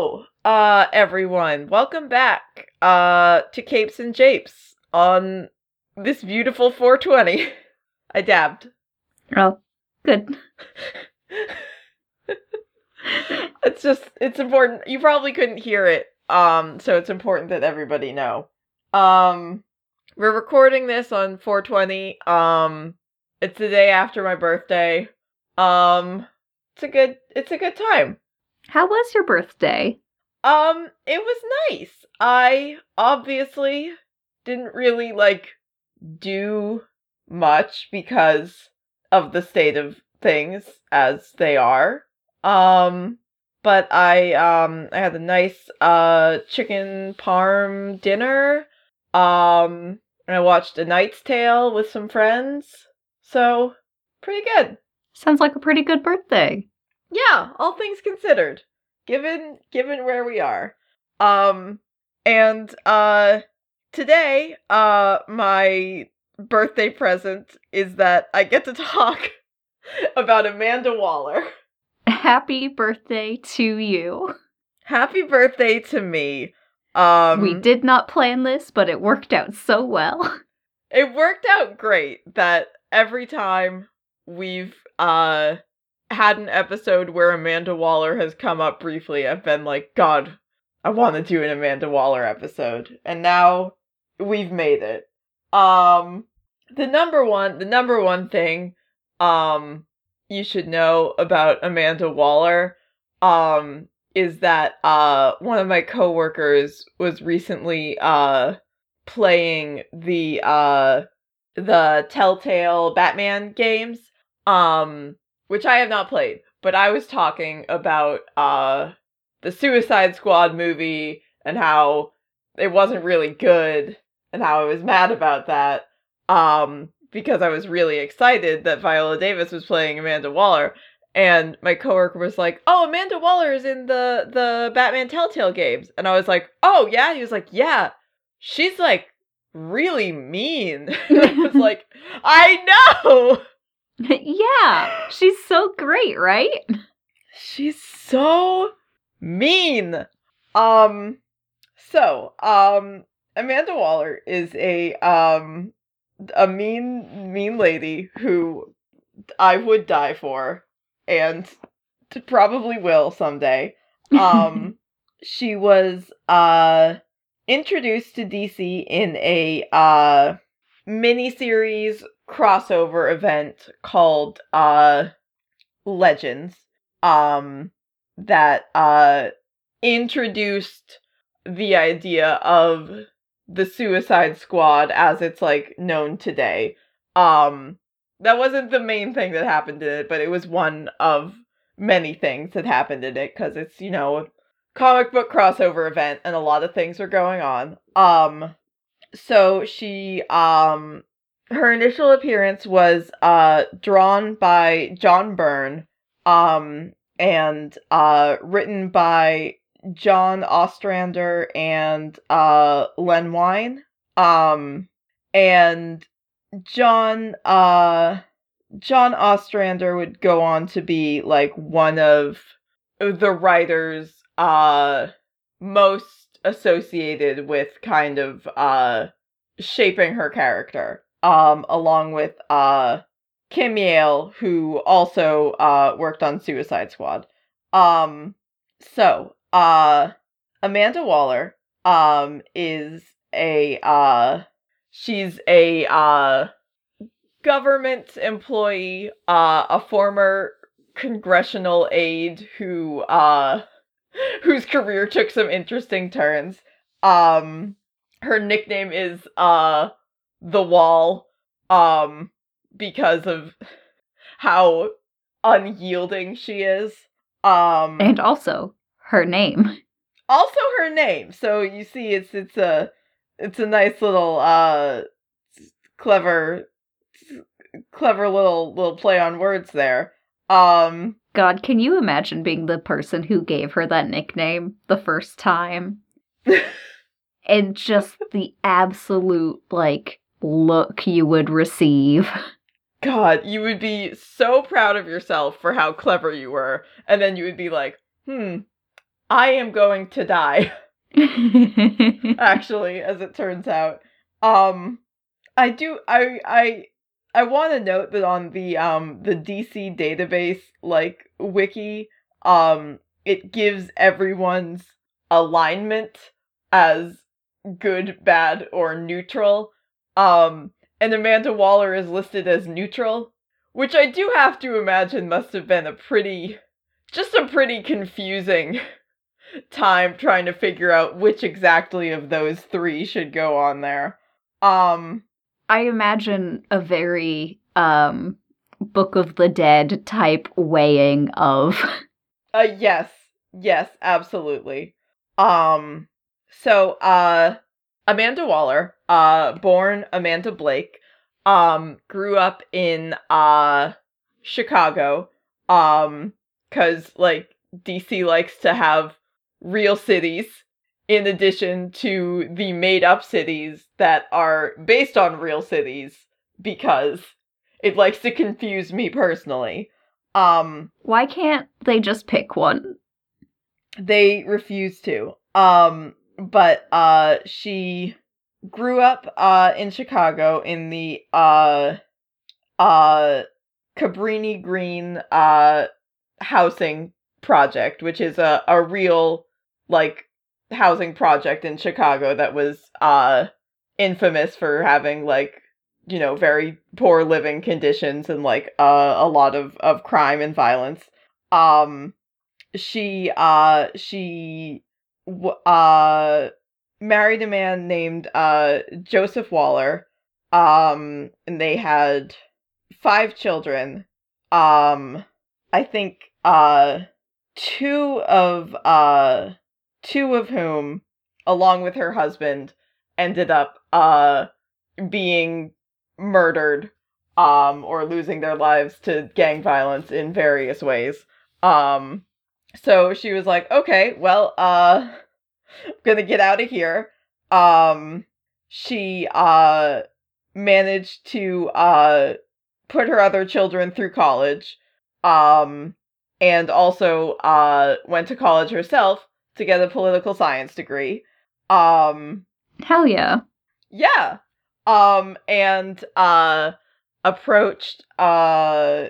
Hello, uh, everyone. Welcome back, uh, to Capes and Japes on this beautiful 420. I dabbed. Oh, good. it's just, it's important. You probably couldn't hear it, um, so it's important that everybody know. Um, we're recording this on 420. Um, it's the day after my birthday. Um, it's a good, it's a good time. How was your birthday? Um, it was nice. I obviously didn't really like do much because of the state of things as they are. Um, but I um I had a nice uh chicken parm dinner. Um, and I watched A Knight's Tale with some friends. So, pretty good. Sounds like a pretty good birthday. Yeah, all things considered. Given given where we are. Um and uh today uh my birthday present is that I get to talk about Amanda Waller. Happy birthday to you. Happy birthday to me. Um we did not plan this, but it worked out so well. It worked out great that every time we've uh had an episode where Amanda Waller has come up briefly, I've been like, God, I want to do an Amanda Waller episode. And now we've made it. Um the number one the number one thing um you should know about Amanda Waller um is that uh one of my coworkers was recently uh playing the uh the Telltale Batman games um which I have not played, but I was talking about uh the Suicide Squad movie and how it wasn't really good and how I was mad about that. Um because I was really excited that Viola Davis was playing Amanda Waller and my coworker was like, "Oh, Amanda Waller is in the the Batman Telltale games." And I was like, "Oh, yeah." He was like, "Yeah. She's like really mean." I was like, "I know." yeah, she's so great, right? She's so mean. Um so, um Amanda Waller is a um a mean mean lady who I would die for and probably will someday. Um she was uh introduced to DC in a uh miniseries crossover event called uh Legends um that uh introduced the idea of the Suicide Squad as it's like known today. Um that wasn't the main thing that happened in it, but it was one of many things that happened in it cuz it's, you know, comic book crossover event and a lot of things are going on. Um so she um her initial appearance was uh drawn by John Byrne um and uh written by John Ostrander and uh Len Wein. Um and John uh John Ostrander would go on to be like one of the writers uh most associated with kind of uh shaping her character um, along with uh, Kim Yale, who also uh, worked on Suicide Squad. Um, so, uh, Amanda Waller um, is a uh, she's a uh, government employee, uh, a former congressional aide who uh, whose career took some interesting turns. Um, her nickname is uh the wall um because of how unyielding she is um And also her name. also her name so you see it's it's a it's a nice little uh clever clever little little play on words there um God, can you imagine being the person who gave her that nickname the first time? and just the absolute like look you would receive. God, you would be so proud of yourself for how clever you were, and then you would be like, hmm, I am going to die. actually, as it turns out. Um I do I I I want to note that on the um the DC database like wiki um it gives everyone's alignment as good, bad or neutral. Um and Amanda Waller is listed as neutral, which I do have to imagine must have been a pretty just a pretty confusing time trying to figure out which exactly of those three should go on there. Um I imagine a very um Book of the Dead type weighing of uh yes. Yes, absolutely. Um so uh Amanda Waller, uh born Amanda Blake, um grew up in uh Chicago um cuz like DC likes to have real cities in addition to the made up cities that are based on real cities because it likes to confuse me personally. Um why can't they just pick one? They refuse to. Um but uh she grew up uh in Chicago in the uh uh Cabrini Green uh housing project, which is a, a real like housing project in Chicago that was uh infamous for having like you know very poor living conditions and like uh, a lot of of crime and violence. Um she uh she uh married a man named uh Joseph Waller um and they had five children um i think uh two of uh two of whom, along with her husband, ended up uh being murdered um or losing their lives to gang violence in various ways. Um so she was like, "Okay, well, uh I'm to get out of here." Um she uh managed to uh put her other children through college. Um and also uh went to college herself to get a political science degree. Um Hell yeah. Yeah. Um and uh approached uh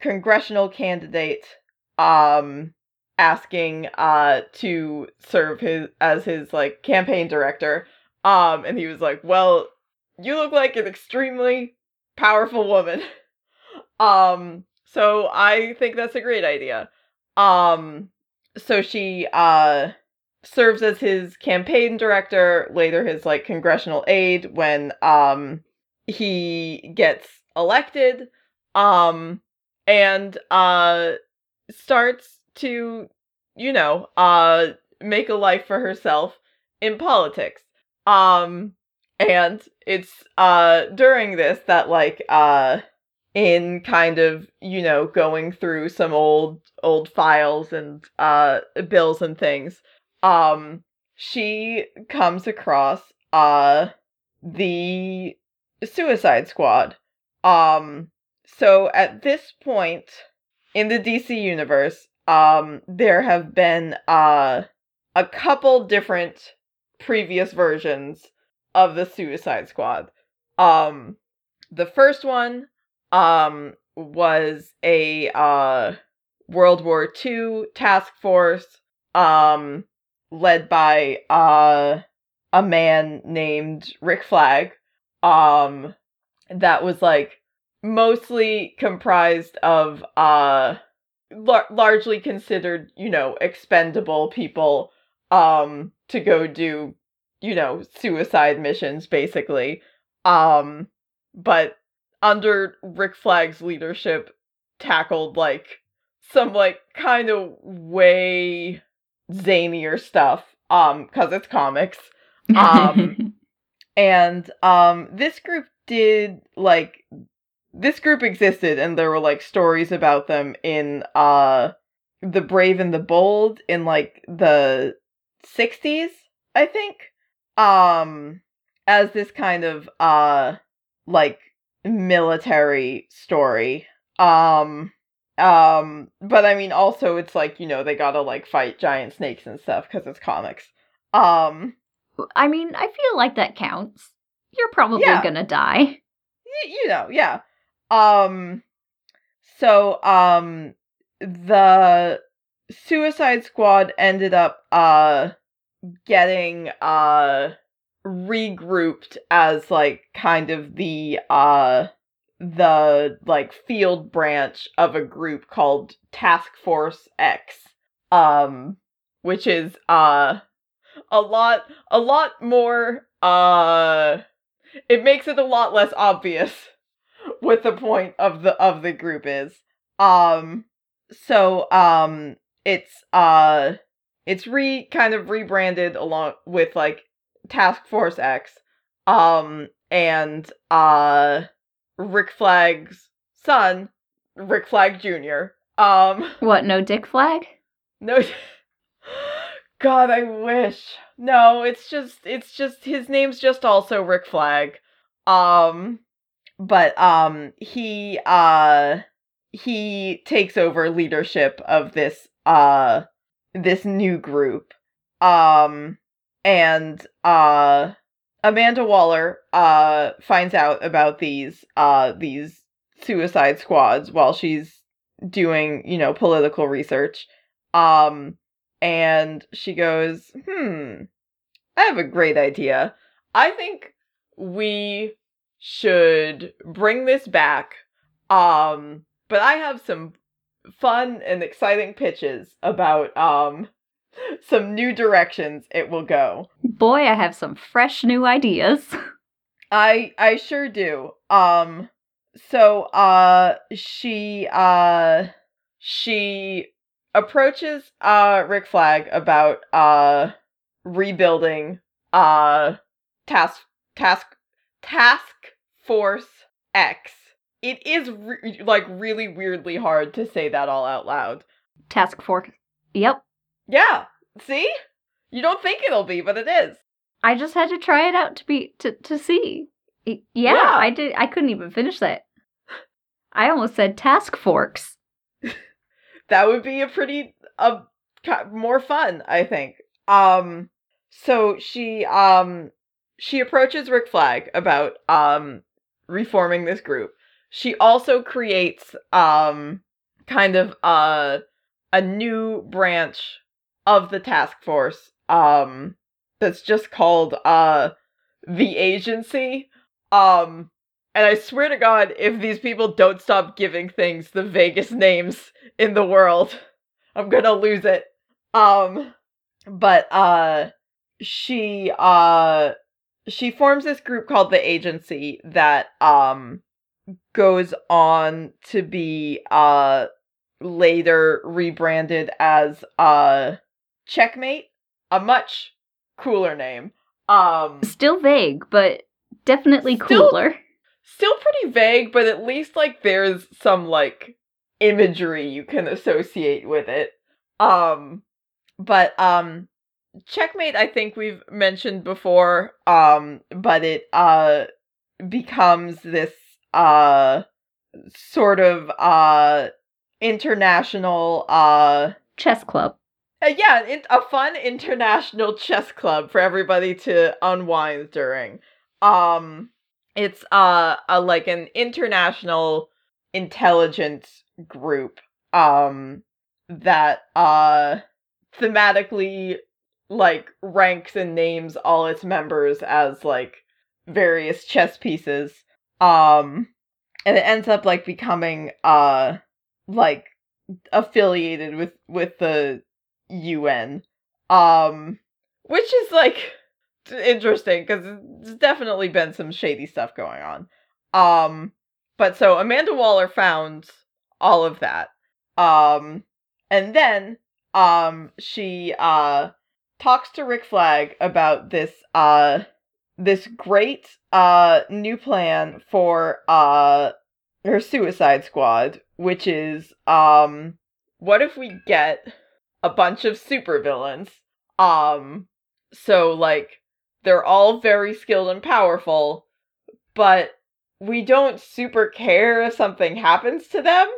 congressional candidate um asking uh to serve his as his like campaign director. Um and he was like, "Well, you look like an extremely powerful woman." um so I think that's a great idea. Um so she uh serves as his campaign director, later his like congressional aide when um he gets elected um and uh starts to you know uh make a life for herself in politics. Um and it's uh during this that like uh in kind of you know going through some old old files and uh bills and things um she comes across uh the suicide squad um so at this point in the DC universe um there have been uh a couple different previous versions of the suicide squad. Um the first one um was a uh World War II task force um led by uh a man named Rick Flag um that was like mostly comprised of uh lar- largely considered, you know, expendable people um to go do, you know, suicide missions basically. Um but under Rick Flag's leadership, tackled like some like kind of way zanier stuff um cuz it's comics um and um this group did like this group existed and there were like stories about them in uh the brave and the bold in like the 60s i think um as this kind of uh like military story. Um um, but I mean, also it's like you know they gotta like fight giant snakes and stuff because it's comics. Um, I mean, I feel like that counts. You're probably Yeah. gonna die. y- you know, yeah. Um, so um, the Suicide Squad ended up uh getting uh regrouped as like kind of the uh the like field branch of a group called Task Force X um which is uh a lot a lot more uh it makes it a lot less obvious what the point of the of the group is um so um it's uh it's re kind of rebranded along with like Task Force X um and uh Rick Flag's son Rick Flag Jr. um What, no dick flag? no God, I wish. No, it's just it's just his name's just also Rick Flag. Um but um he uh he takes over leadership of this uh this new group. Um and uh Amanda Waller uh finds out about these uh these suicide squads while she's doing, you know, political research. Um and she goes, "Hmm. I have a great idea. I think we should bring this back. Um, but I have some fun and exciting pitches about um some new directions it will go. Boy, I have some fresh new ideas. I I sure do. Um so uh she uh she approaches uh Rick Flag about uh rebuilding uh task task task force X. It is re- like really weirdly hard to say that all out loud. Task Force. Yep. Yeah. See? You don't think it'll be, but it is. I just had to try it out to be to to see. Yeah, Yeah. I did. I couldn't even finish that. I almost said task forks. that would be a pretty uh, more fun i think um so she um she approaches rick flag about um reforming this group she also creates um kind of uh a new branch of the task force um that's just called uh the agency um and i swear to god if these people don't stop giving things the vaguest names in the world. I'm gonna lose it. Um but uh she uh she forms this group called the agency that um goes on to be uh later rebranded as uh checkmate a much cooler name um Still vague, but definitely Still- cooler. still pretty vague, but at least like there's some like imagery you can associate with it. Um but um checkmate I think we've mentioned before um but it uh becomes this uh sort of uh international uh Chess club. uh, yeah, it, a fun international chess club for everybody to unwind during. Um, it's uh a like an international intelligence group. Um, that uh thematically like ranks and names all its members as like various chess pieces. Um, and it ends up like becoming uh like affiliated with with the UN. Um which is like interesting cuz there's definitely been some shady stuff going on. Um but so Amanda Waller found all of that. Um and then um she uh talks to Rick Flag about this uh this great uh new plan for uh her suicide squad which is um what if we get a bunch of supervillains um so like they're all very skilled and powerful but we don't super care if something happens to them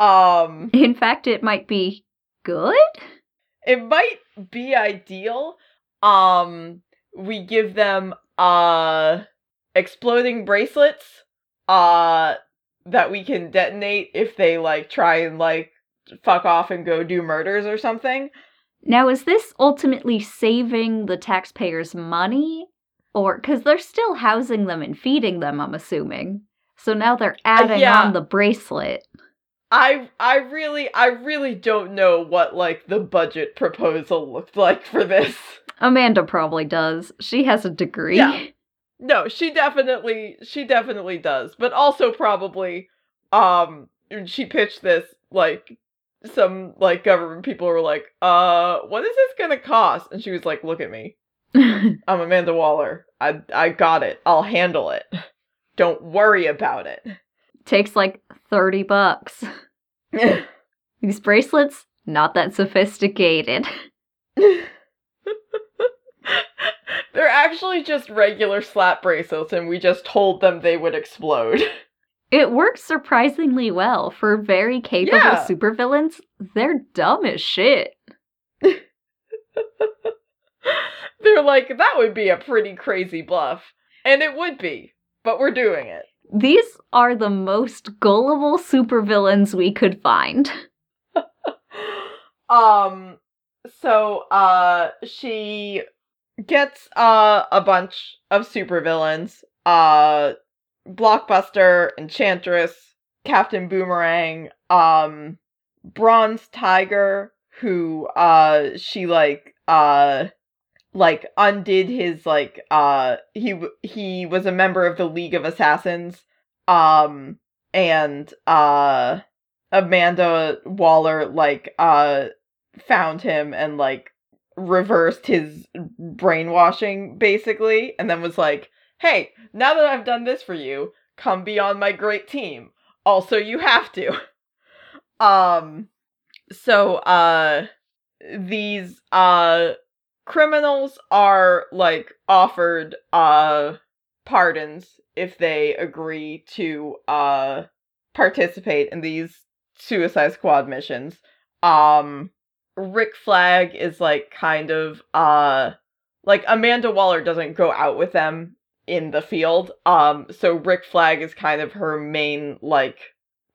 Um In fact, it might be good. It might be ideal. Um we give them uh exploding bracelets uh that we can detonate if they like try and like fuck off and go do murders or something. Now, is this ultimately saving the taxpayers' money? Or, because they're still housing them and feeding them, I'm assuming. So now they're adding yeah. on the bracelet. I I really I really don't know what like the budget proposal looked like for this. Amanda probably does. She has a degree. Yeah. No, she definitely she definitely does. But also probably um she pitched this like some like government people were like, "Uh, what is this going to cost?" And she was like, "Look at me. I'm Amanda Waller. I I got it. I'll handle it. Don't worry about it." Takes like 30 bucks. These bracelets, not that sophisticated. They're actually just regular slap bracelets, and we just told them they would explode. It works surprisingly well for very capable Yeah. supervillains. They're dumb as shit. They're like, that would be a pretty crazy bluff. And it would be, but we're doing it. These are the most gullible supervillains we could find. um, so, uh, she gets, uh, a bunch of supervillains. Uh, Blockbuster, Enchantress, Captain Boomerang, um, Bronze Tiger, who, uh, she, like, uh, like undid his like uh he he was a member of the League of Assassins um and uh Amanda Waller like uh found him and like reversed his brainwashing basically and then was like hey now that I've done this for you come be on my great team. Also you have to. Um so uh these uh criminals are like offered uh pardons if they agree to uh participate in these suicide squad missions. Um rick flag is like kind of uh like amanda waller doesn't go out with them in the field. Um so rick flag is kind of her main like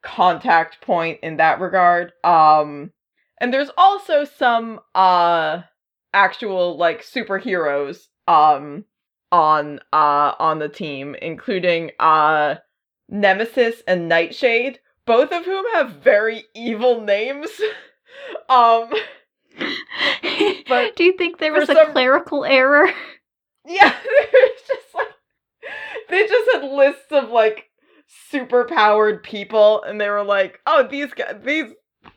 contact point in that regard. Um and there's also some uh actual like superheroes um on uh on the team including uh Nemesis and Nightshade both of whom have very evil names um But Do you think there was a some- clerical error? yeah there's just like they just had lists of like super powered people and they were like oh these guys these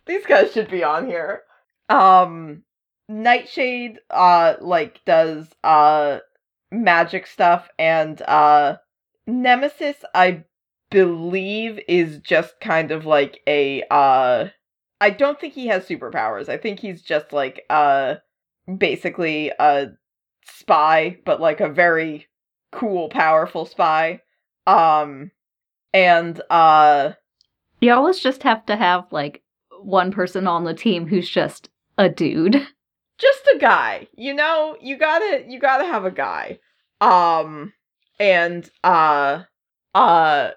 these guys should be on here um nightshade uh like does uh magic stuff and uh nemesis i believe is just kind of like a uh i don't think he has superpowers i think he's just like uh basically a spy but like a very cool powerful spy um and uh You always just have to have like one person on the team who's just a dude. just a guy you know? You gotta you gotta have a guy. Um and uh uh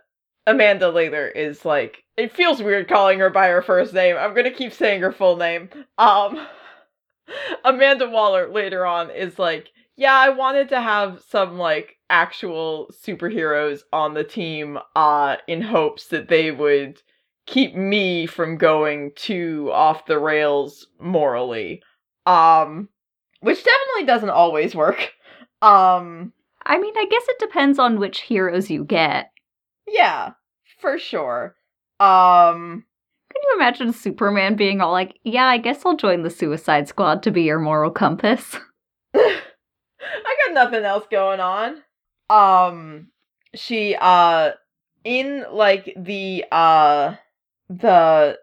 amanda later is like it feels weird calling her by her first name. I'm gonna keep saying her full name. Um amanda waller later on is like yeah i wanted to have some like actual superheroes on the team uh in hopes that they would keep me from going too off the rails morally um which definitely doesn't always work um I mean, I guess it depends on which heroes you get. yeah for sure um Can you imagine Superman being all like, yeah, I guess I'll join the Suicide Squad to be your moral compass? i got nothing else going on um she uh in like the uh the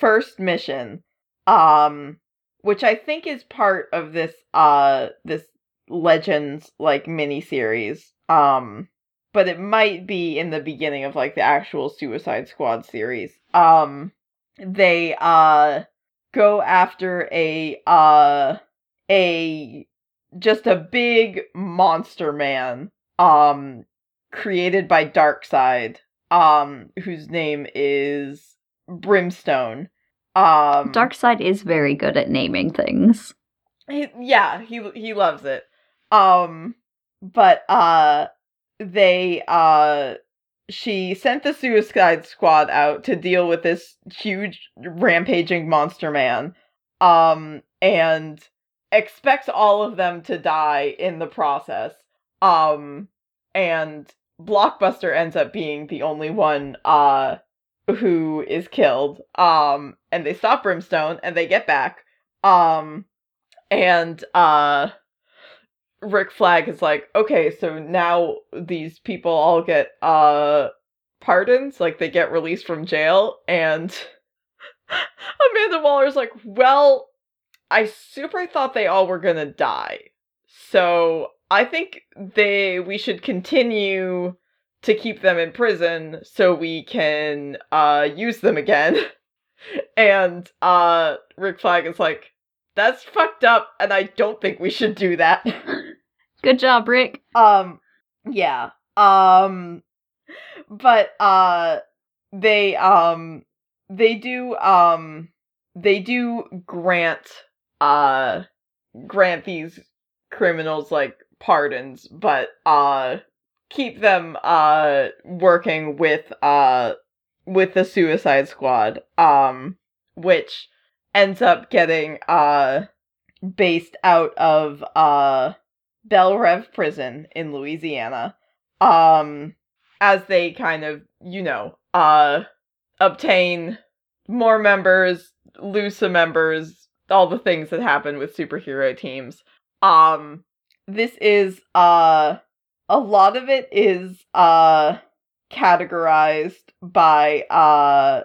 first mission um which i think is part of this uh this legends like mini series um but it might be in the beginning of like the actual suicide squad series um they uh go after a uh a just a big monster man um created by Darkseid um whose name is Brimstone. Um Darkseid is very good at naming things. he, yeah, he he loves it. Um but uh they uh she sent the suicide squad out to deal with this huge rampaging monster man um and expects all of them to die in the process um and blockbuster ends up being the only one uh who is killed um and they stop brimstone and they get back um and uh Rick Flag is like, okay, so now these people all get uh pardons, like they get released from jail, and Amanda Waller's like, well, I super thought they all were gonna die. So I think they we should continue to keep them in prison so we can uh use them again. and uh Rick Flag is like, that's fucked up and I don't think we should do that. Good job, Rick. Um yeah. Um but uh they um they do um they do grant uh grant these criminals like pardons but uh keep them uh working with uh with the suicide squad um which ends up getting uh based out of uh Belle Reve prison in Louisiana. Um as they kind of, you know, uh obtain more members, lose some members, all the things that happen with superhero teams. Um this is uh a lot of it is uh categorized by uh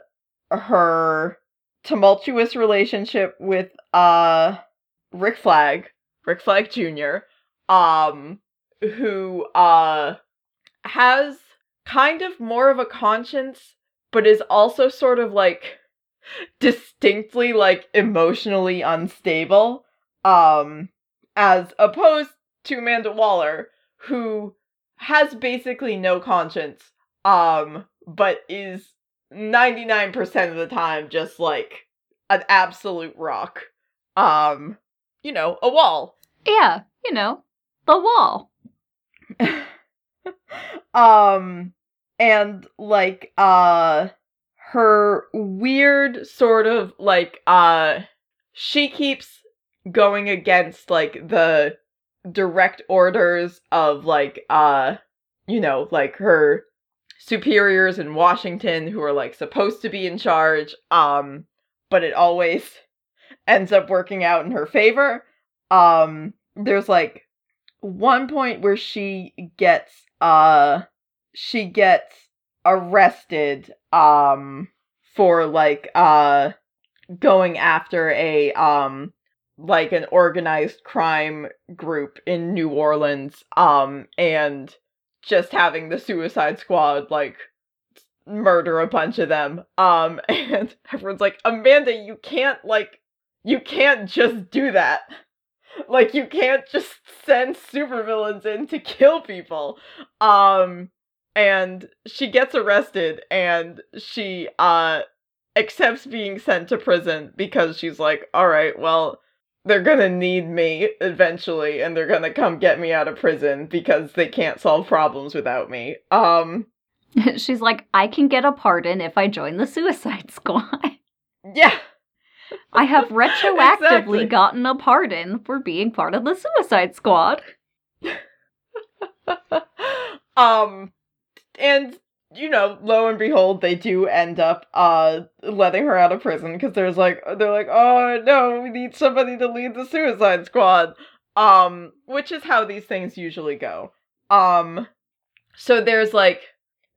her tumultuous relationship with uh Rick Flag, Rick Flag Jr um who uh has kind of more of a conscience but is also sort of like distinctly like emotionally unstable um as opposed to Amanda Waller who has basically no conscience um but is 99% of the time just like an absolute rock um you know a wall Yeah, you know, the wall. um and like uh her weird sort of like uh she keeps going against like the direct orders of like uh you know like her superiors in Washington who are like supposed to be in charge um but it always ends up working out in her favor. Um there's like one point where she gets uh she gets arrested um for like uh going after a um like an organized crime group in New Orleans um and just having the suicide squad like murder a bunch of them um and everyone's like Amanda you can't like you can't just do that like you can't just send supervillains in to kill people. Um and she gets arrested and she uh accepts being sent to prison because she's like, "All right, well, they're going to need me eventually and they're going to come get me out of prison because they can't solve problems without me." Um She's like, I can get a pardon if I join the Suicide Squad. yeah. I have retroactively Exactly. gotten a pardon for being part of the Suicide Squad. um and you know lo and behold they do end up uh letting her out of prison because there's like they're like oh no we need somebody to lead the suicide squad. Um which is how these things usually go. Um so there's like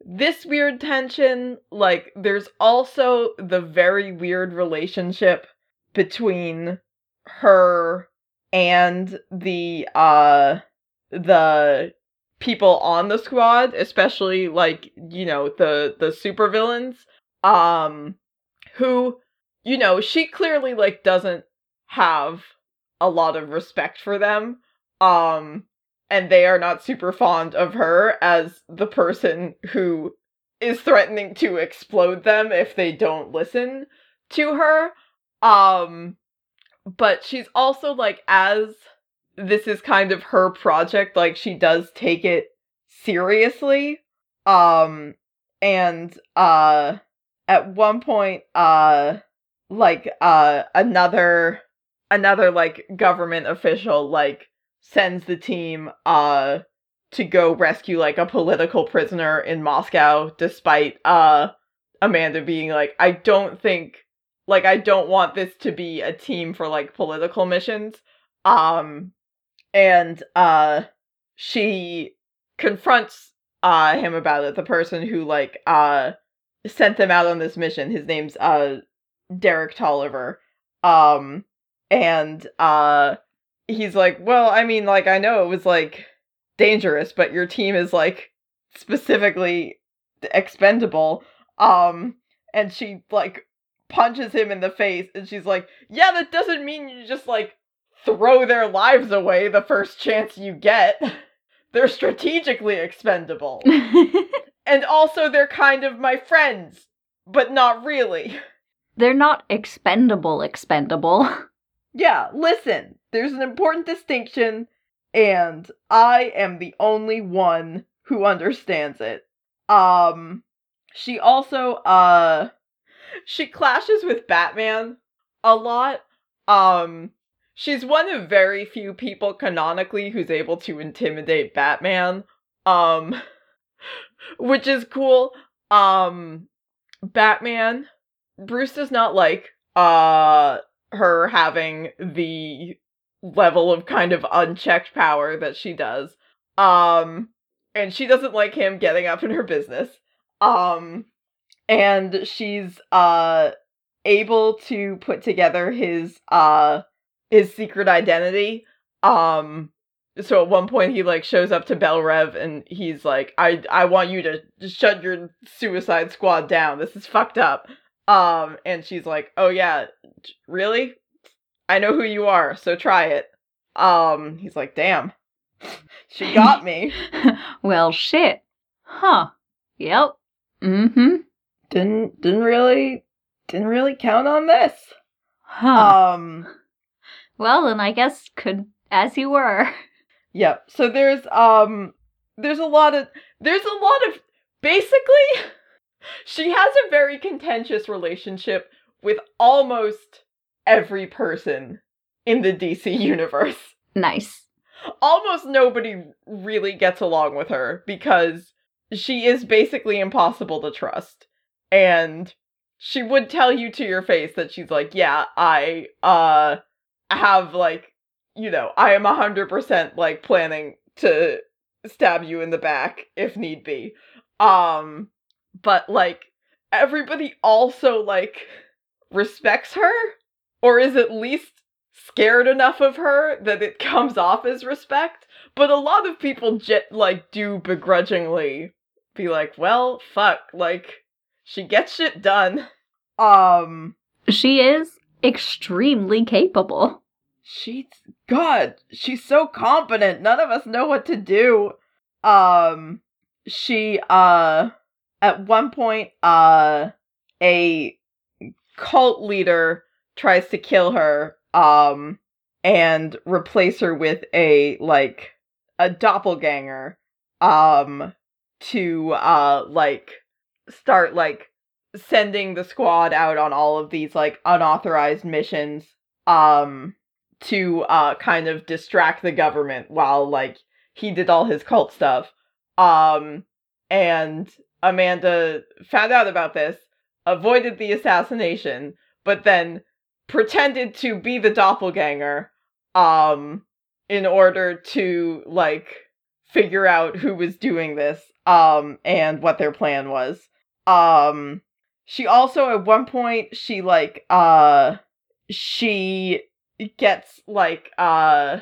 this weird tension like there's also the very weird relationship between her and the uh the people on the squad, especially like, you know, the the supervillains um who you know, she clearly like doesn't have a lot of respect for them. Um and they are not super fond of her as the person who is threatening to explode them if they don't listen to her. Um but she's also like as this is kind of her project, like she does take it seriously. Um and uh at one point uh like uh another another like government official like sends the team uh to go rescue like a political prisoner in Moscow despite uh Amanda being like I don't think like I don't want this to be a team for like political missions um and uh she confronts uh him about it the person who like uh sent them out on this mission. His name's uh Derek Tolliver. Um and uh he's like well I mean like I know it was like dangerous but your team is like specifically expendable. Um and she like punches him in the face and she's like yeah that doesn't mean you just like throw their lives away the first chance you get. They're strategically expendable. And also they're kind of my friends but not really. They're not expendable, expendable. yeah listen there's an important distinction and i am the only one who understands it. Um she also uh she clashes with batman a lot. Um she's one of very few people canonically who's able to intimidate batman um which is cool. Um batman bruce does not like uh her having the level of kind of unchecked power that she does. Um and she doesn't like him getting up in her business. Um and she's uh able to put together his uh his secret identity um so at one point he like shows up to Belle Reve and he's like I I want you to shut your suicide squad down this is fucked up um and she's like oh yeah really I know who you are so try it um he's like damn she got me well, shit. Huh. Yep. Mm hmm. didn't didn't really didn't really count on this Huh. um well, then I guess could as you were. Yep. So there's um there's a lot of there's a lot of basically she has a very contentious relationship with almost every person in the DC universe. Nice. Almost nobody really gets along with her because she is basically impossible to trust. And she would tell you to your face that she's like, "Yeah, I uh have like you know, I am 100% like planning to stab you in the back if need be. Um but like everybody also like respects her or is at least scared enough of her that it comes off as respect. But a lot of people jet like do begrudgingly be like, "Well, fuck, like she gets shit done." Um She is extremely capable. She's God, she's so competent. None of us know what to do. Um she uh at one point uh a cult leader tries to kill her um and replace her with a like a doppelganger um to uh like start like sending the squad out on all of these like unauthorized missions um to uh kind of distract the government while like he did all his cult stuff. Um and amanda found out about this avoided the assassination but then pretended to be the doppelganger um in order to like figure out who was doing this um and what their plan was. Um she also at one point she like uh she gets like uh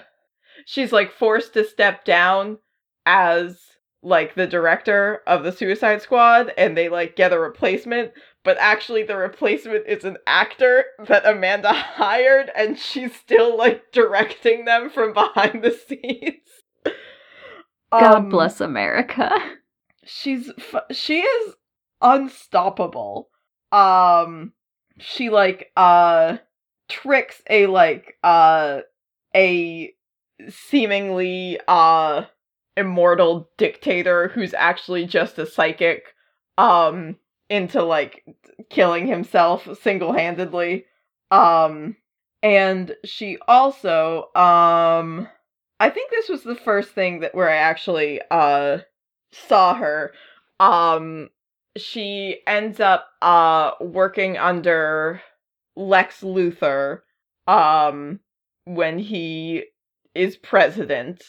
she's like forced to step down as like the director of the suicide squad and they like get a replacement but actually the replacement is an actor that Amanda hired, and she's still like directing them from behind the scenes. God Um, bless America. she's f- she is unstoppable um she like uh tricks a like uh a seemingly uh immortal dictator who's actually just a psychic um into like killing himself single-handedly. Um and she also um i think this was the first thing that where i actually uh saw her. Um she ends up uh working under Lex Luthor um when he is president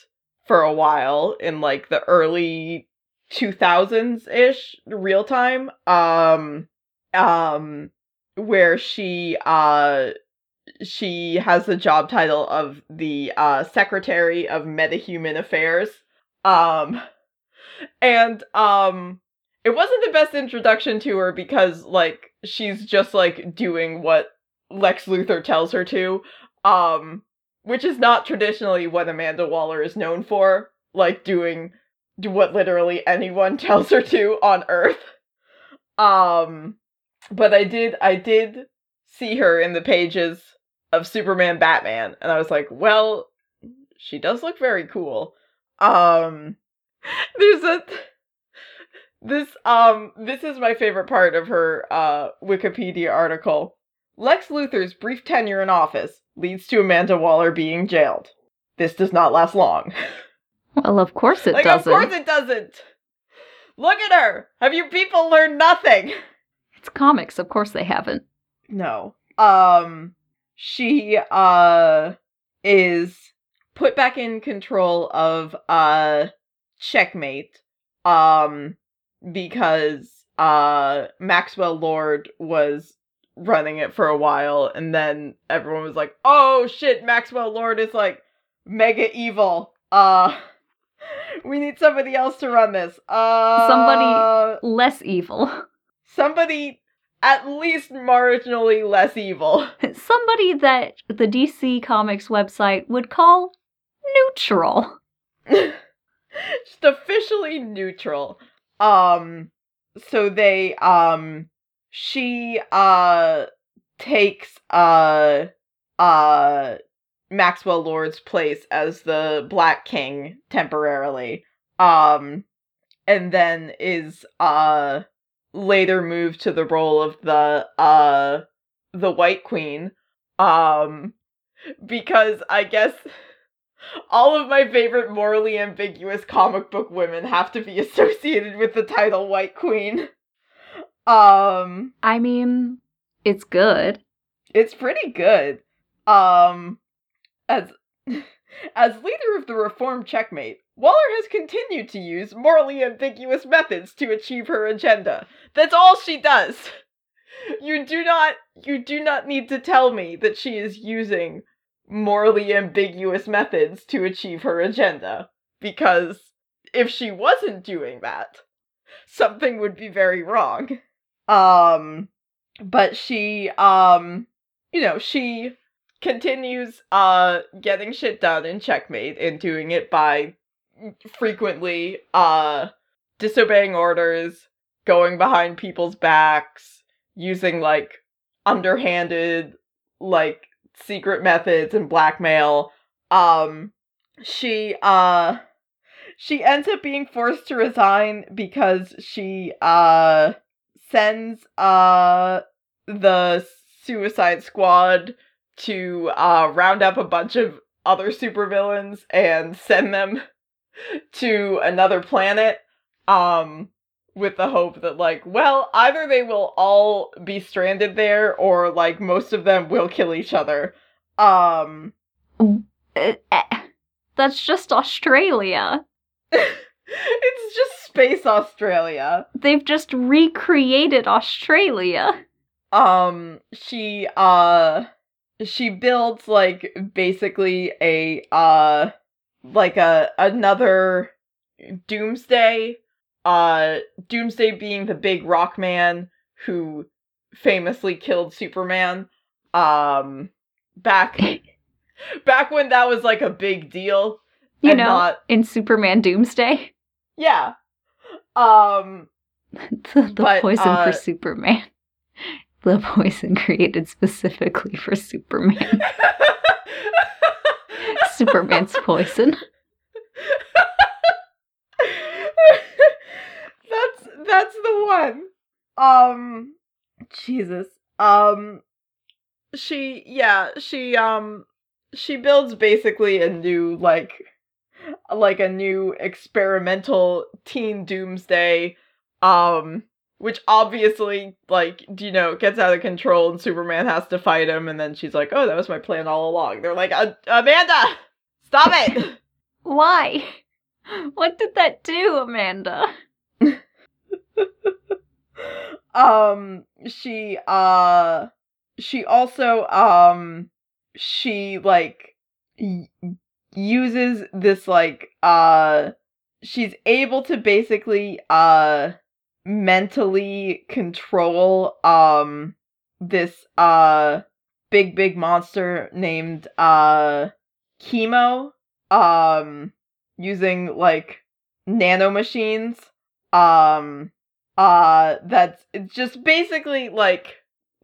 for a while in like the early 2000s ish real time um um where she uh she has the job title of the uh secretary of metahuman affairs um and um it wasn't the best introduction to her because like she's just like doing what Lex Luthor tells her to um which is not traditionally what Amanda Waller is known for like doing do what literally anyone tells her to on earth. Um but I did I did see her in the pages of Superman Batman and I was like well she does look very cool. Um there's a this um this is my favorite part of her uh Wikipedia article. Lex Luthor's brief tenure in office leads to Amanda Waller being jailed. This does not last long. Well, of course it like doesn't. of course it doesn't. Look at her. Have you people learned nothing? It's comics, of course they haven't. No. Um she uh is put back in control of uh checkmate um because uh Maxwell Lord was running it for a while and then everyone was like, "Oh shit, Maxwell Lord is like mega evil. Uh we need somebody else to run this. Uh Somebody- Less evil. somebody at least marginally less evil. Somebody that the DC Comics website would call neutral. Just officially neutral. Um so they um she uh takes uh uh Maxwell Lord's place as the Black King temporarily. Um and then is uh later moved to the role of the uh the White Queen. Um because I guess all of my favorite morally ambiguous comic book women have to be associated with the title White Queen. Um I mean, it's good. it's pretty good. Um as as leader of the Reform Checkmate, Waller has continued to use morally ambiguous methods to achieve her agenda. That's all she does. You do not you do not need to tell me that she is using morally ambiguous methods to achieve her agenda because if she wasn't doing that, something would be very wrong. Um but she um you know, she continues uh getting shit done in checkmate and doing it by frequently uh disobeying orders, going behind people's backs, using like underhanded like secret methods and blackmail. Um she uh she ends up being forced to resign because she uh sends uh the Suicide Squad to uh round up a bunch of other supervillains and send them to another planet um with the hope that like well either they will all be stranded there or like most of them will kill each other um eh, That's just Australia. it's just space australia They've just recreated Australia. um she uh she builds like basically a uh like a another doomsday uh doomsday being the big rock man who famously killed Superman. Um, back back when that was like a big deal. You and know, not- in Superman Doomsday, yeah. Um, the, the But, poison uh, for Superman. The poison created specifically for Superman. Superman's poison. That's the one. Um Jesus. Um she yeah, she um she builds basically a new like like a new experimental teen doomsday um which obviously like you know gets out of control and superman has to fight him and then she's like oh that was my plan all along they're like amanda stop it Why? What did that do, Amanda? um she uh she also um she like y- uses this like uh she's able to basically uh mentally control um this uh big big monster named uh chemo um using like nanomachines um uh that's it's just basically like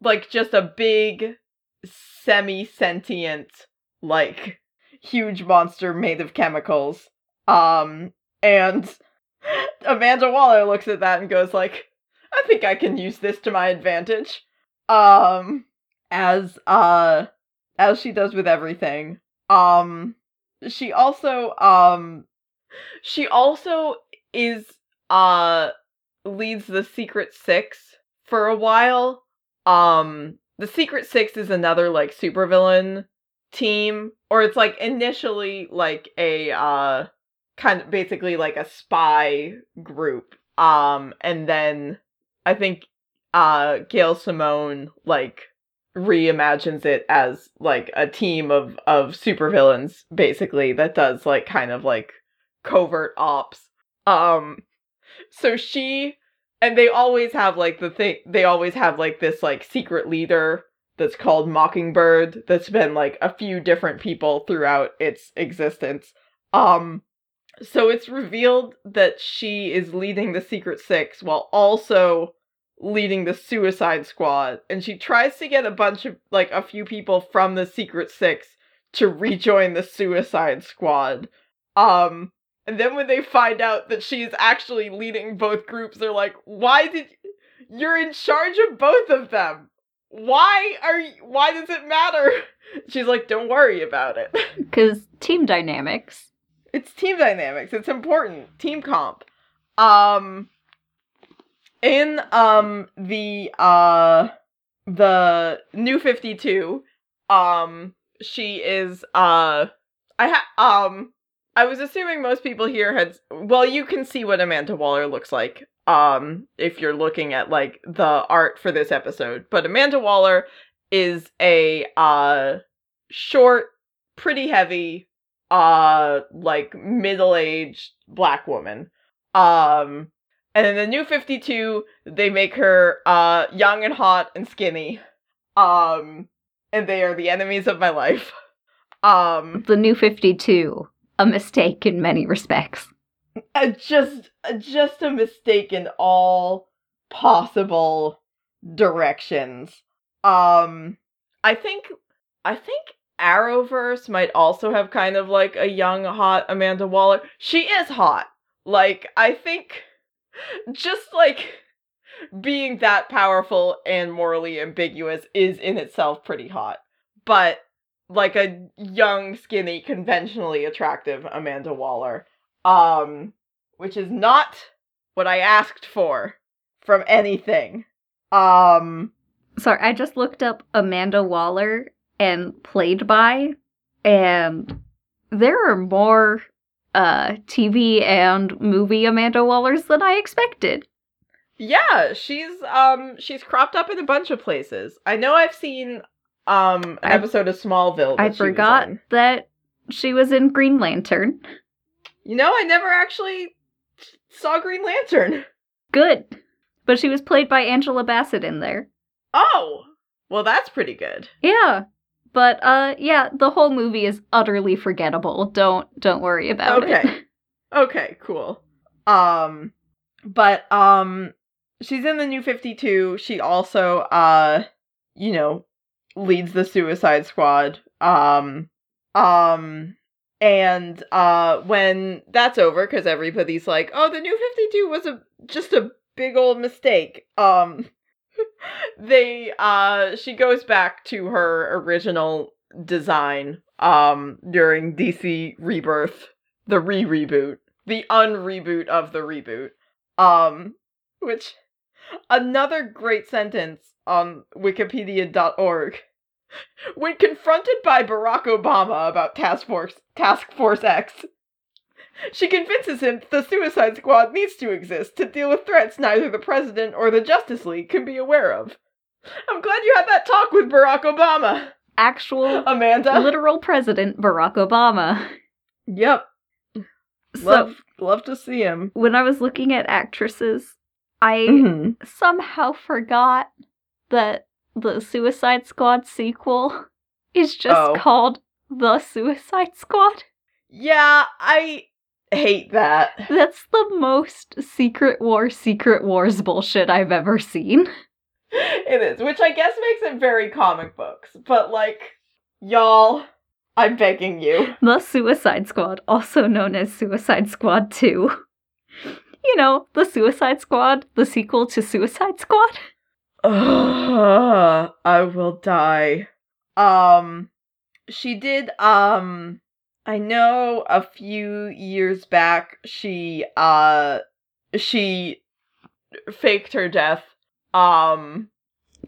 like just a big semi-sentient like huge monster made of chemicals. Um and amanda waller looks at that and goes like i think i can use this to my advantage. Um as uh as she does with everything. Um she also um she also is uh leads the Secret Six for a while. Um, the Secret Six is another like supervillain team, or it's like initially like a uh kind of basically like a spy group. Um, and then I think uh Gail Simone like reimagines it as like a team of of supervillains basically that does like kind of like covert ops. Um so she and they always have like the thing they always have like this like secret leader that's called Mockingbird that's been like a few different people throughout its existence. Um so it's revealed that she is leading the Secret 6 while also leading the Suicide Squad and she tries to get a bunch of like a few people from the Secret 6 to rejoin the Suicide Squad. Um and then when they find out that she is actually leading both groups, they're like, "Why did you... you're in charge of both of them? Why are you, why does it matter?" She's like, "Don't worry about it. Because team dynamics. It's team dynamics. It's important. Team comp." Um in um the uh the new 52 um she is uh I ha um I was assuming most people here had well you can see what Amanda Waller looks like um if you're looking at like the art for this episode but Amanda Waller is a uh short pretty heavy uh like middle-aged black woman um and in the new 52 they make her uh young and hot and skinny um and they are the enemies of my life um The new 52. A mistake in many respects. uh, just just a mistake in all possible directions. Um i think i think arrowverse might also have kind of like a young hot amanda waller. She is hot. Like i think just like being that powerful and morally ambiguous is in itself pretty hot. But like a young skinny conventionally attractive amanda waller um which is not what i asked for from anything um Sorry, I just looked up Amanda Waller and played by, and there are more uh, TV and movie Amanda Wallers than I expected. yeah she's um she's cropped up in a bunch of places i know i've seen um an I- episode of smallville I that she was forgot that she was in Green Lantern. you know i never actually saw green lantern Good. But she was played by Angela Bassett in there. Oh, well, that's pretty good. Yeah. But uh yeah, the whole movie is utterly forgettable. Don't don't worry about Okay. it. Okay. Okay, cool. Um, but um, she's in the New Fifty Two. She also uh, you know, leads the Suicide Squad. Um, um, and uh, when that's over, because everybody's like, "Oh, the New Fifty Two was a just a big old mistake." Um, they uh, she goes back to her original design. Um, during DC Rebirth the re-reboot, the unreboot of the reboot. Um, which another great sentence on wikipedia.org. When confronted by Barack Obama about Task Force Task Force X, she convinces him the Suicide Squad needs to exist to deal with threats neither the president or the Justice League can be aware of. I'm glad you had that talk with Barack Obama, Actual Amanda. literal president Barack Obama. yep, So love love to see him. when I was looking at actresses, I Mhm. somehow forgot that the Suicide Squad sequel is just Oh. called The Suicide Squad. Yeah, I hate that. That's the most Secret War Secret Wars bullshit I've ever seen. It is, which I guess makes it very comic books. But like, y'all, I'm begging you. The Suicide Squad, also known as Suicide Squad 2. You know, the Suicide Squad, the sequel to Suicide Squad. Ugh, I will die. Um, she did. Um, I know a few years back she uh she faked her death. Um,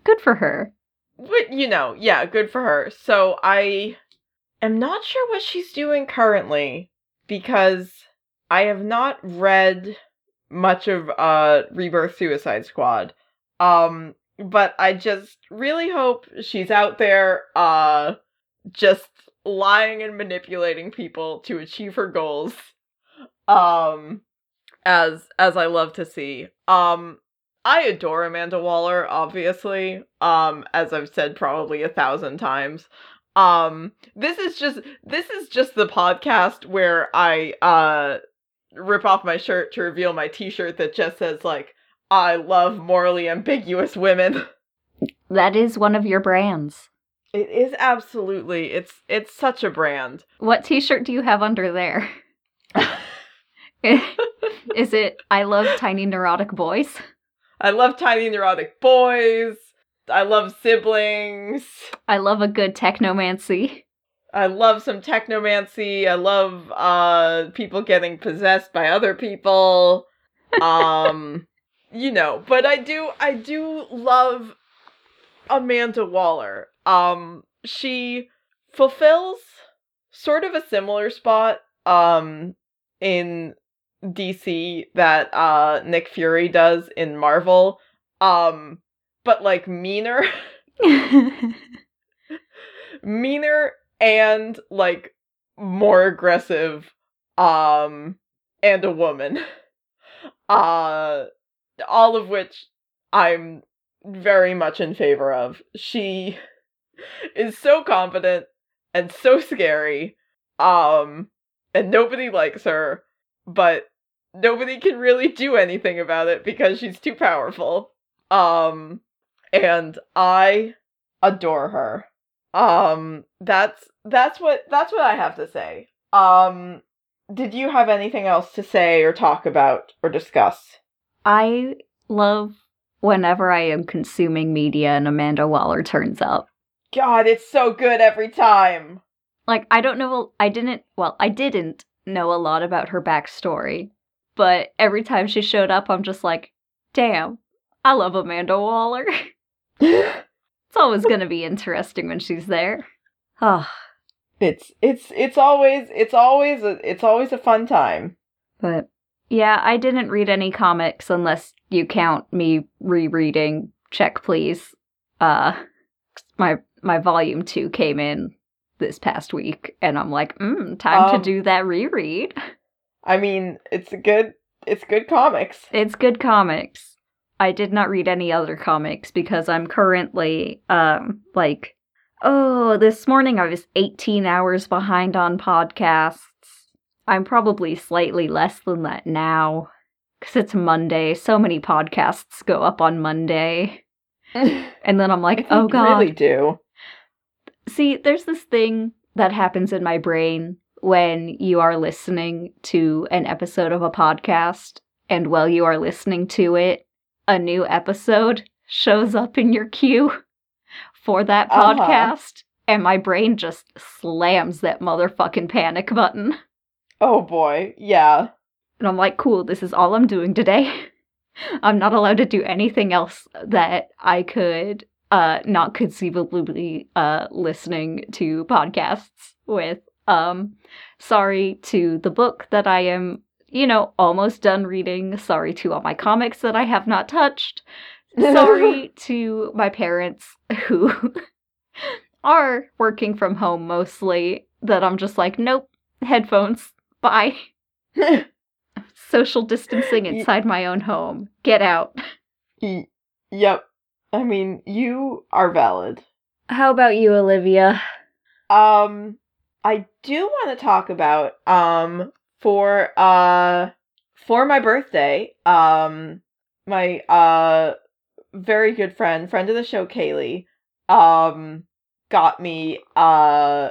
Good for her. but you know, yeah, good for her. So I am not sure what she's doing currently because I have not read much of uh Rebirth Suicide Squad. Um but I just really hope she's out there uh just lying and manipulating people to achieve her goals. Um as as I love to see. Um I adore Amanda Waller, obviously. Um, as I've said probably a thousand times. Um, this is just this is just the podcast where I uh rip off my shirt to reveal my t-shirt that just says like I love morally ambiguous women. That is one of your brands. It is absolutely it's it's such a brand. What t shirt do you have under there? is it I love tiny neurotic boys? I love tiny neurotic boys. I love siblings. I love a good technomancy. I love some technomancy. I love uh people getting possessed by other people. Um you know, but I do I do love Amanda Waller. Um she fulfills sort of a similar spot um in DC that uh Nick Fury does in Marvel. Um but like meaner. meaner and like more aggressive um and a woman. Uh all of which i'm very much in favor of. She is so confident and so scary um and nobody likes her but nobody can really do anything about it because she's too powerful. Um and i adore her um that's that's what that's what i have to say um did you have anything else to say or talk about or discuss I love whenever I am consuming media and Amanda Waller turns up. god it's so good every time Like, I don't know, I didn't, well, I didn't know a lot about her backstory, but every time she showed up, I'm just like, damn, I love Amanda Waller. it's always gonna be interesting when she's there. Ah, it's it's it's always it's always a it's always a fun time but yeah, I didn't read any comics unless you count me rereading Check Please. Uh, my my volume two came in this past week, and I'm like, mm, time Um, to do that reread. i mean it's a good it's good comics It's good comics. I did not read any other comics because I'm currently um like oh, this morning I was 18 hours behind on podcasts. I'm probably slightly less than that now cuz it's Monday. So many podcasts go up on Monday. And then I'm like, "Oh god." really do. See, there's this thing that happens in my brain when you are listening to an episode of a podcast, and while you are listening to it, a new episode shows up in your queue for that Uh-huh. podcast, and my brain just slams that motherfucking panic button. Oh boy, yeah. And I'm like, cool, this is all I'm doing today. I'm not allowed to do anything else that I could uh not conceivably uh listening to podcasts with. Um sorry to the book that I am, you know, almost done reading. Sorry to all my comics that I have not touched. Sorry to my parents who are working from home mostly that I'm just like, nope, headphones. Bye social distancing inside my own home. Get out. Yep. I mean, you are valid. How about you, Olivia? Um, I do want to talk about um for uh for my birthday um my uh very good friend friend of the show Kaylee um got me uh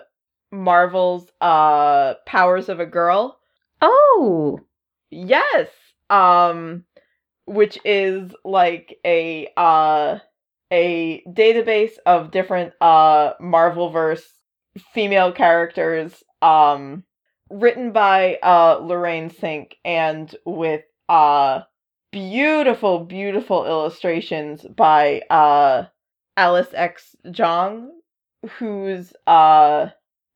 Marvel's uh Powers of a Girl Oh, Yes. Um which is like a uh a database of different uh Marvelverse female characters um written by uh Lorraine Cink and with uh beautiful beautiful illustrations by uh Alice X Zhang who's uh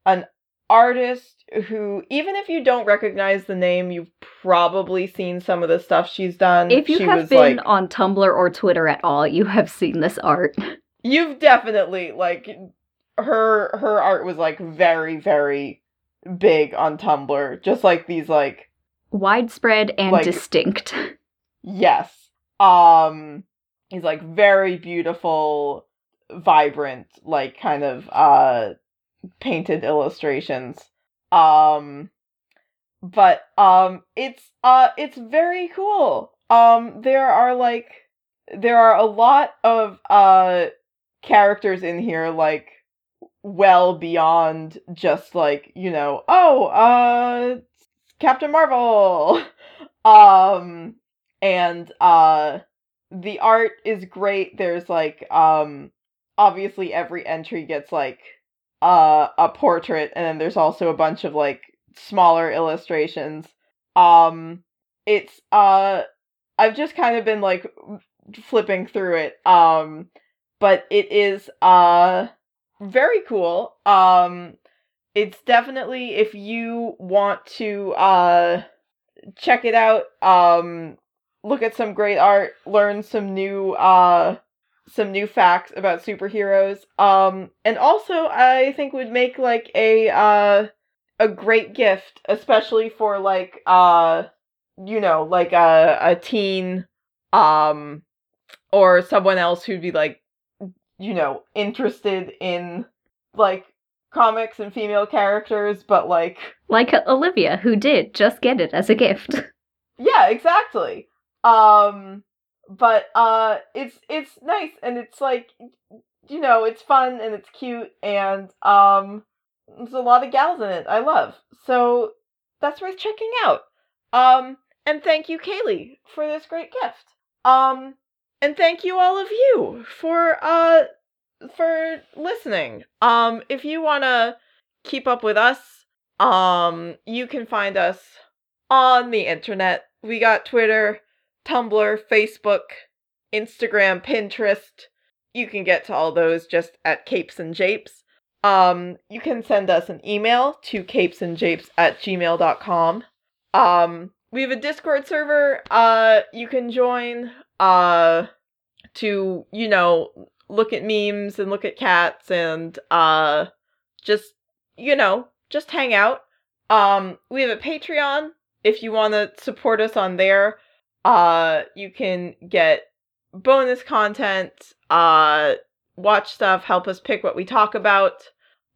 an artist who even if you don't recognize the name you've probably seen some of the stuff she's done if you she have been like on Tumblr or Twitter at all, you have seen this art. you've definitely like her her art was like very very big on tumblr just like these like Widespread and Like- distinct. yes. Um these like very beautiful vibrant like kind of uh painted illustrations. Um but um it's uh it's very cool. Um there are like there are a lot of uh characters in here like well beyond just like you know oh uh captain marvel. Um and uh the art is great. There's like um obviously every entry gets like uh a portrait and then there's also a bunch of like smaller illustrations. Um it's uh i've just kind of been like flipping through it. Um but it is uh very cool. Um it's definitely if you want to uh check it out um look at some great art learn some new uh some new facts about superheroes. Um and also i think would make like a uh a great gift especially for like uh you know like a a teen um or someone else who'd be like you know interested in like comics and female characters but like Like Olivia, who did just get it as a gift. yeah exactly. Um but uh it's it's nice and it's like you know it's fun and it's cute and um there's a lot of gals in it i love. So that's worth checking out. Um and thank you kaylee for this great gift. Um and thank you all of you for uh for listening. Um if you want to keep up with us um you can find us on the internet. We got twitter tumblr facebook instagram pinterest. You can get to all those just at capes and japes. Um you can send us an email to capesandjapes at gmail.com um we have a discord server. Uh you can join uh to you know look at memes and look at cats and uh just you know just hang out um we have a patreon if you want to support us on there uh you can get bonus content, uh, watch stuff, help us pick what we talk about.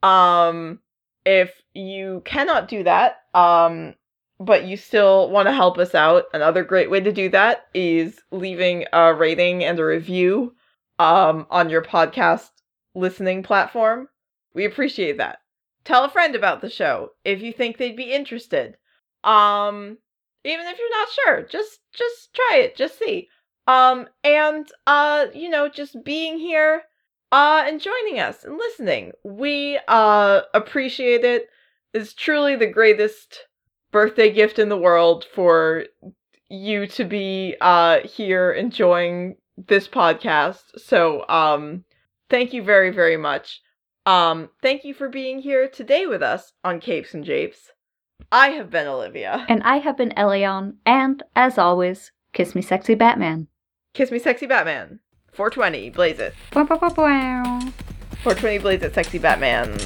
Um, if you cannot do that, um, but you still want to help us out, another great way to do that is leaving a rating and a review um, on your podcast listening platform. We appreciate that. Tell a friend about the show if you think they'd be interested. Um, even if you're not sure, just just try it, just see. Um, and uh, you know, just being here, uh, and joining us and listening. We uh appreciate it. It's truly the greatest birthday gift in the world for you to be uh here enjoying this podcast. So um thank you very very much. Um thank you for being here today with us on Capes and Japes. I have been Olivia. And I have been Elion, and as always, kiss me sexy Batman. Kiss me sexy Batman. 420 blaze it. Wow, wow, wow, wow. 420 blaze it sexy Batman.